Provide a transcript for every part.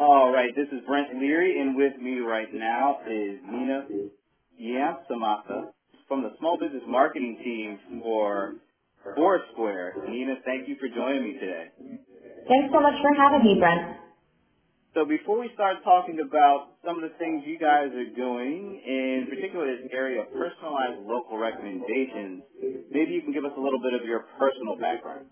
All right, this is Brent Leary, and with me right now is Nina Yamsamasa from the Small Business Marketing Team for Foursquare. Nina, thank you for joining me today. Thanks so much for having me, Brent. So before we start talking about some of the things you guys are doing, in particular this area of personalized local recommendations, maybe you can give us a little bit of your personal background.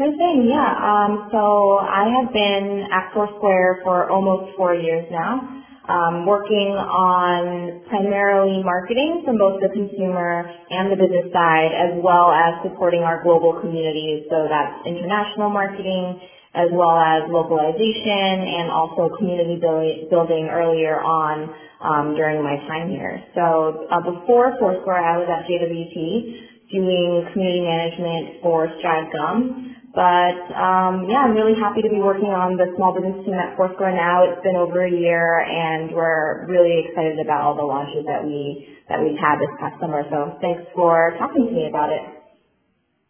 Sure thing, yeah. Um, so I have been at Foursquare for almost four years now, um, working on primarily marketing from both the consumer and the business side, as well as supporting our global communities. So that's international marketing, as well as localization and also community building earlier on um, during my time here. So uh, before Foursquare, I was at JWT doing community management for Stride Gum. But um, yeah, I'm really happy to be working on the small business team at Foursquare now. It's been over a year, and we're really excited about all the launches that we that we've had this past summer. So thanks for talking to me about it.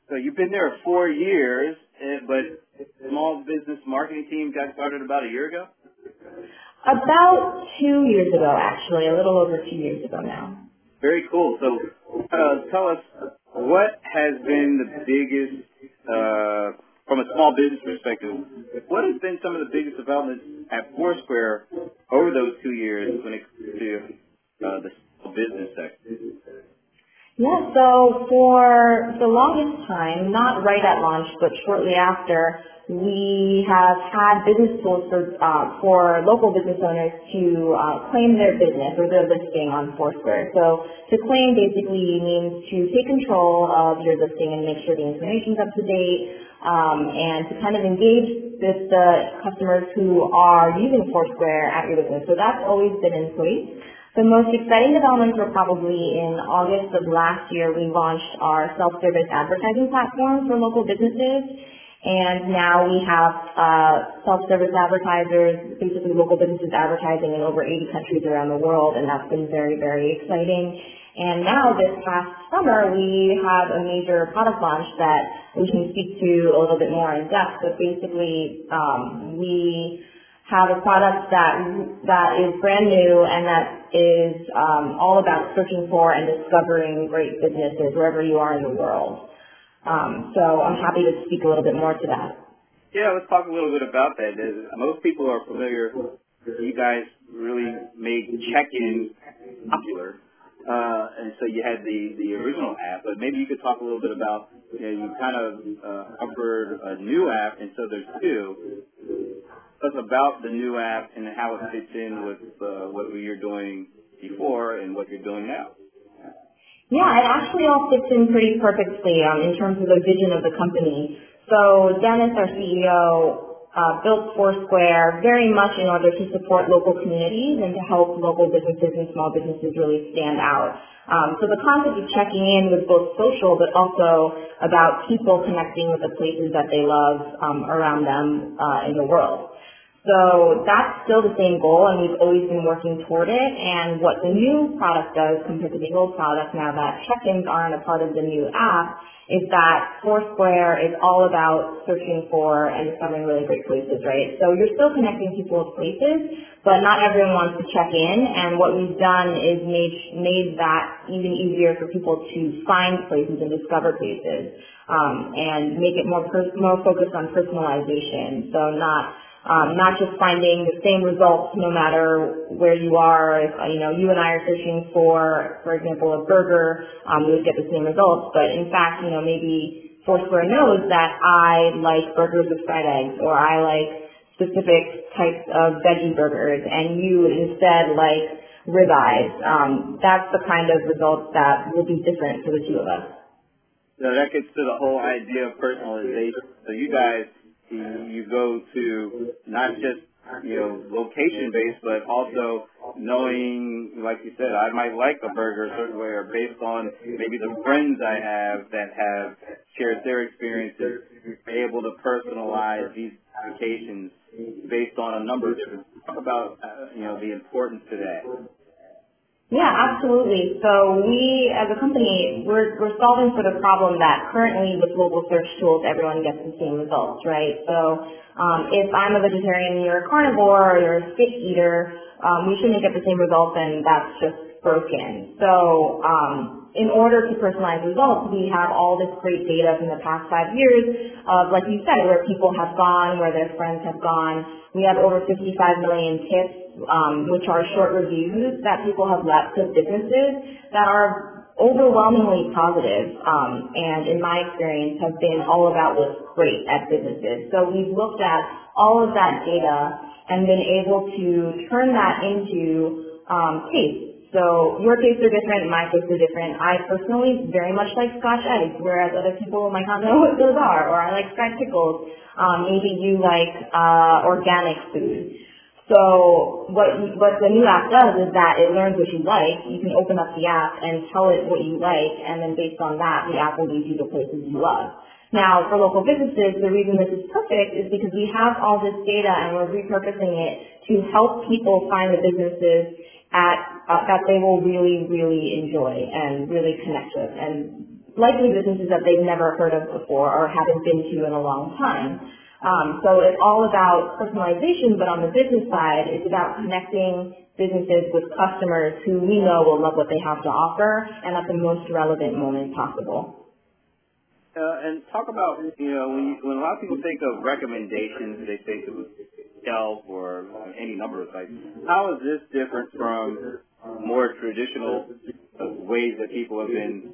So you've been there four years, eh, but small business marketing team got started about a year ago. About two years ago, actually, a little over two years ago now. Very cool. So uh, tell us what has been the biggest uh, from a small business perspective, what has been some of the biggest developments at Foursquare over those two years when it comes to uh, the business sector? Yeah, so for the longest time, not right at launch, but shortly after, we have had business tools for, uh, for local business owners to uh, claim their business or their listing on Foursquare. So to claim basically means to take control of your listing and make sure the information is up to date um, and to kind of engage with the customers who are using Foursquare at your business. So that's always been in place. The most exciting developments were probably in August of last year, we launched our self-service advertising platform for local businesses. And now we have uh, self-service advertisers, basically local businesses advertising in over 80 countries around the world, and that's been very, very exciting. And now this past summer, we have a major product launch that we can speak to a little bit more in depth, but basically um, we have a product that that is brand new and that is um, all about searching for and discovering great businesses wherever you are in the world. Um, so I'm happy to speak a little bit more to that. Yeah, let's talk a little bit about that. Most people are familiar. You guys really made check-in popular, uh, and so you had the the original app. But maybe you could talk a little bit about you know you kind of uh, offered a new app, and so there's two us about the new app and how it fits in with uh, what you're doing before and what you're doing now. Yeah, it actually all fits in pretty perfectly um, in terms of the vision of the company. So Dennis, our CEO, uh, built Foursquare very much in order to support local communities and to help local businesses and small businesses really stand out. Um, so the concept of checking in was both social, but also about people connecting with the places that they love um, around them uh, in the world. So that's still the same goal, and we've always been working toward it. And what the new product does compared to the old product, now that check-ins aren't a part of the new app, is that Foursquare is all about searching for and discovering really great places, right? So you're still connecting people with places, but not everyone wants to check in. And what we've done is made made that even easier for people to find places and discover places, um, and make it more more focused on personalization. So not um, not just finding the same results no matter where you are. If, you know, you and I are searching for, for example, a burger, um, we would get the same results. But in fact, you know, maybe Foursquare knows that I like burgers with fried eggs or I like specific types of veggie burgers and you instead like ribeyes. Um, that's the kind of results that will be different for the two of us. So that gets to the whole idea of personalization. So you guys you go to not just you know location based, but also knowing, like you said, I might like a burger a certain way, or based on maybe the friends I have that have shared their experiences, be able to personalize these applications based on a number of different. Talk about uh, you know the importance to that. Yeah, absolutely. So we, as a company, we're, we're solving for the problem that currently with local search tools, everyone gets the same results, right? So um, if I'm a vegetarian and you're a carnivore or you're a steak eater, um, we shouldn't get the same results and that's just broken. So um, in order to personalize results, we have all this great data from the past five years of, like you said, where people have gone, where their friends have gone. We have over 55 million tips um, which are short reviews that people have left to businesses that are overwhelmingly positive, um, and in my experience have been all about what's great at businesses. So we've looked at all of that data and been able to turn that into um, tastes. So your tastes are different, my tastes are different. I personally very much like Scotch eggs, whereas other people might not know what those are. Or I like fried pickles. Um, maybe you like uh, organic food. So what what the new app does is that it learns what you like. You can open up the app and tell it what you like, and then based on that, the app will lead you to places you love. Now, for local businesses, the reason this is perfect is because we have all this data and we're repurposing it to help people find the businesses at uh, that they will really, really enjoy and really connect with, and likely businesses that they've never heard of before or haven't been to in a long time. Um, so it's all about personalization, but on the business side, it's about connecting businesses with customers who we know will love what they have to offer and at the most relevant moment possible. Uh, and talk about, you know, when, you, when a lot of people think of recommendations, they think of Yelp or any number of sites. How is this different from more traditional ways that people have been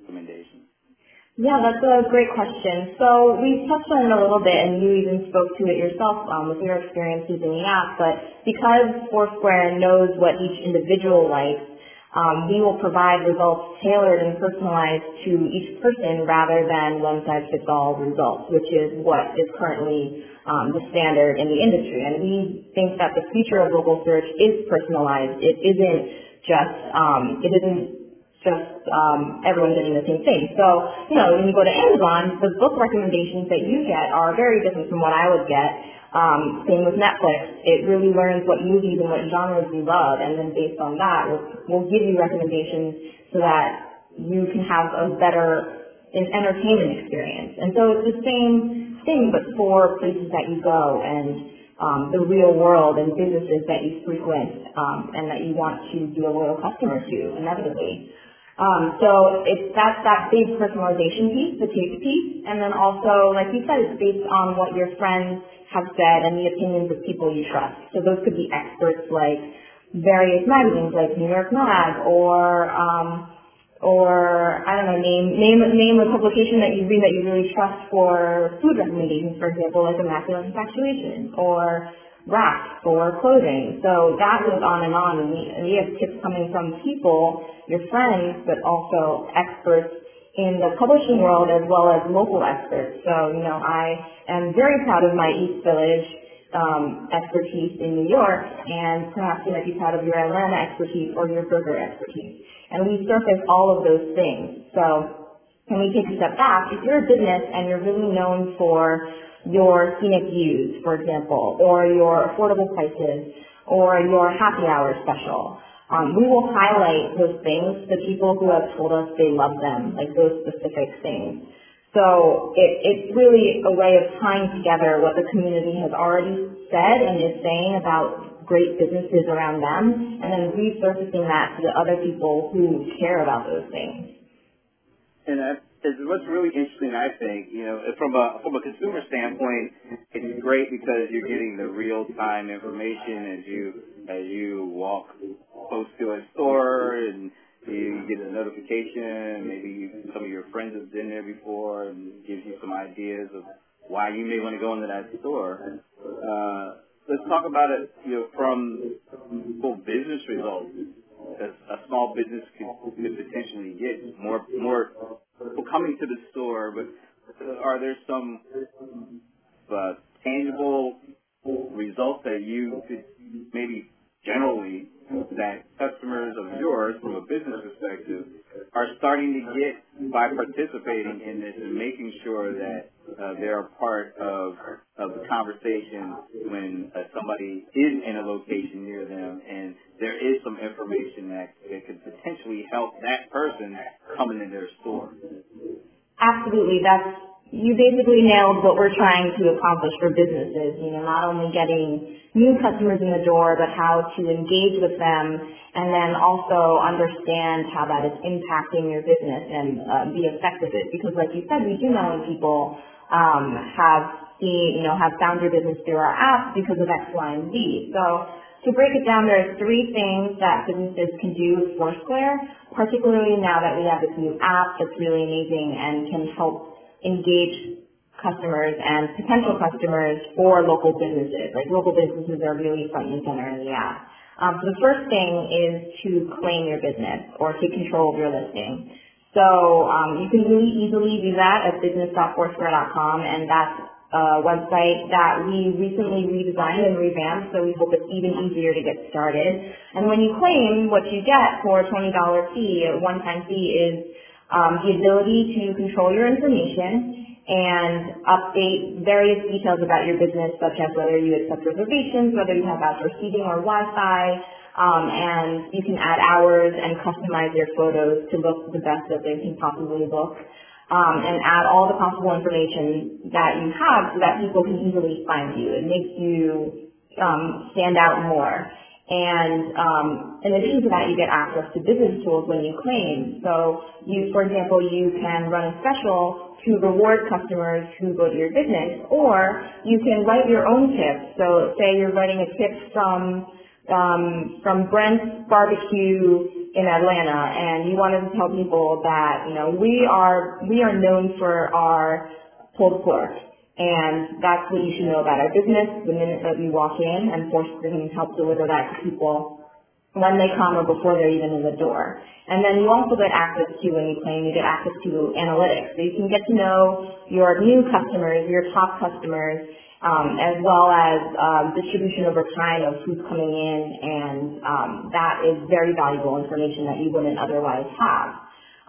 recommendations? Yeah, that's a great question. So we touched on it a little bit, and you even spoke to it yourself um, with your experience using the app. But because Foursquare knows what each individual likes, um, we will provide results tailored and personalized to each person rather than one-size-fits-all results, which is what is currently um, the standard in the industry. And we think that the future of local search is personalized. It isn't just um, it isn't just um, everyone getting the same thing. So, you know, when you go to Amazon, the book recommendations that you get are very different from what I would get. Um, same with Netflix. It really learns what movies and what genres you love, and then based on that, will will give you recommendations so that you can have a better entertainment experience. And so it's the same thing, but for places that you go and um, the real world and businesses that you frequent um, and that you want to be a loyal customer to, inevitably. Um, so it's that's that big personalization piece, the taste piece, and then also, like you said, it's based on what your friends have said and the opinions of people you trust. So those could be experts like various magazines, like New York Mag, or um, or I don't know, name name name a publication that you read that you really trust for food recommendations, for example, like Immaculate Infatuation, or Racked for clothing. So that goes on and on. And we, and we have tips coming from people, your friends, but also experts in the publishing world as well as local experts. So, you know, I am very proud of my East Village um, expertise in New York, and perhaps you might be proud of your Atlanta expertise or your burger expertise. And we surface all of those things. So when we take a step back, if you're a business and you're really known for your scenic views, for example, or your affordable prices, or your happy hour special. Um, we will highlight those things the people who have told us they love them, like those specific things. So it, it's really a way of tying together what the community has already said and is saying about great businesses around them, and then resurfacing that to the other people who care about those things. And that is what's really interesting, I think, you know, from a from a consumer standpoint, it's great because you're getting the real time information as you as you walk close to a store and you get a notification. Maybe some of your friends have been there before and gives you some ideas of why you may want to go into that store. Uh, let's talk about it, you know, from full business results. A, a small business could, could potentially get more more coming to the store, but are there some uh, tangible results that you could maybe generally that customers of yours from a business perspective are starting to get by participating in this and making sure that uh, they're a part of of the conversation when uh, somebody is in a location near them and there is some information that, that could potentially help that person coming in their store. Absolutely. That's you basically nailed what we're trying to accomplish for businesses. You know, not only getting new customers in the door, but how to engage with them and then also understand how that is impacting your business and uh, the effect of it. Because like you said, we do know people um, have seen, you know, have found your business through our app because of X, Y, and Z. So to break it down, there are three things that businesses can do with Foursquare, particularly now that we have this new app that's really amazing and can help engage customers and potential customers for local businesses. Like local businesses are really front and center in the app. Um, so the first thing is to claim your business or take control of your listing. So um, you can really easily do that at business.foursquare.com and that's website that we recently redesigned and revamped so we hope it's even easier to get started. And when you claim, what you get for a $20 fee, a one-time fee is um, the ability to control your information and update various details about your business, such as whether you accept reservations, whether you have outdoor seating or Wi-Fi, um, and you can add hours and customize your photos to look the best that they can possibly look, um, and add all the possible information that you have so that people can easily find you. It makes you um, stand out more. And um, in addition to that, you get access to business tools when you claim. So you, for example, you can run a special to reward customers who go to your business, or you can write your own tips. So say you're writing a tip from um, from Brent's Barbecue in Atlanta, and you wanted to tell people that you know we are we are known for our pulled pork and that's what you should know about our business the minute that you walk in and Foursquare can help deliver that to people when they come or before they're even in the door. And then you also get access to, when you claim, you get access to analytics. So you can get to know your new customers, your top customers, um, as well as um, distribution over time of who's coming in, and um, that is very valuable information that you wouldn't otherwise have.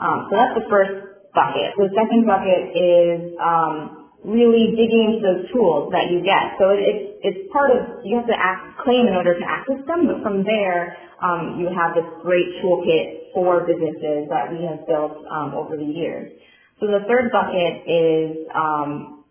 Um, so that's the first bucket. The second bucket is um, really digging into those tools that you get. So it's it's part of you have to ask, claim in order to access them, but from there um, you have this great toolkit for businesses that we have built over the years. So the third bucket is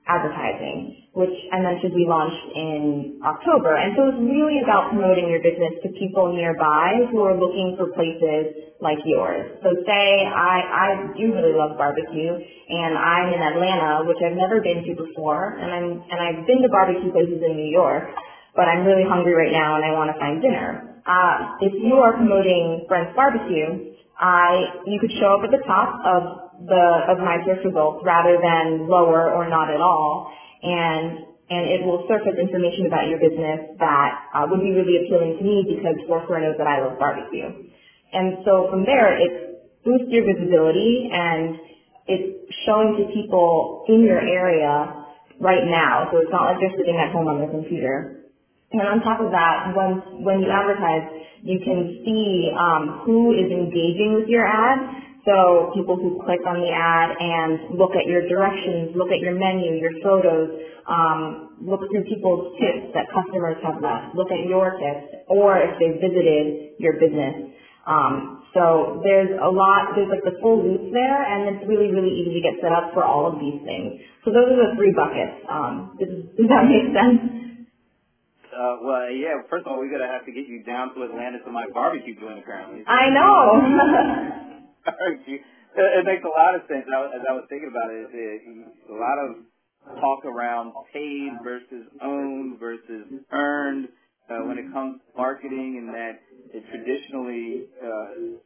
advertising, which I mentioned we launched in October. And so it's really about promoting your business to people nearby who are looking for places like yours. So say I, I do really love barbecue and I'm in Atlanta, which I've never been to before, and I'm and I've been to barbecue places in New York, but I'm really hungry right now and I want to find dinner. Uh, if you are promoting Brent's Barbecue, I you could show up at the top of the of my search results rather than lower or not at all. And and it will surface information about your business that uh, would be really appealing to me because Foursquare knows that I love barbecue. And so from there, it boosts your visibility and it's showing to people in your area right now. So it's not like they're sitting at home on their computer. And on top of that, when when you advertise, you can see um, who is engaging with your ad so people who click on the ad and look at your directions, look at your menu, your photos, um, look through people's tips that customers have left, look at your tips, or if they visited your business. Um, so there's a lot, there's like the full loop there, and it's really, really easy to get set up for all of these things. So those are the three buckets. Um, does, does that make sense? Uh, well, yeah. First of all, we're gonna have to get you down to Atlanta to my barbecue joint, apparently. I know. it makes a lot of sense. As I was thinking about it, a lot of talk around paid versus owned versus earned uh, when it comes to marketing, and that it traditionally uh,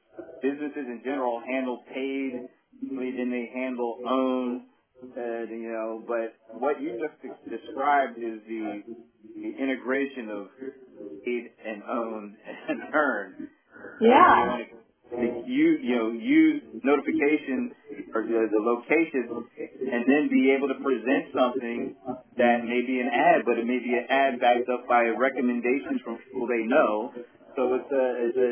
businesses in general handle paid, then they handle owned. Uh, you know, but what you just described is the, the integration of paid and owned and earned. Yeah you you know use notifications or the, the location and then be able to present something that may be an ad, but it may be an ad backed up by recommendations from people they know. So it's a it's a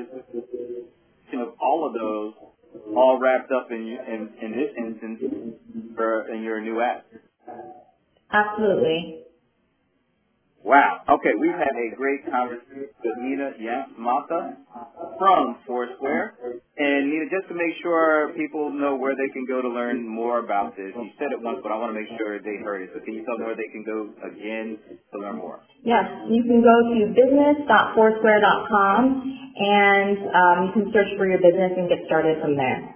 you know all of those all wrapped up in in, in this instance for in your new app. Absolutely. Wow. Okay, we've had a great conversation with Nina Yamamata from Foursquare. And Nina, just to make sure people know where they can go to learn more about this, you said it once, but I want to make sure they heard it. So can you tell them where they can go again to learn more? Yes, you can go to business.foursquare.com and um, you can search for your business and get started from there.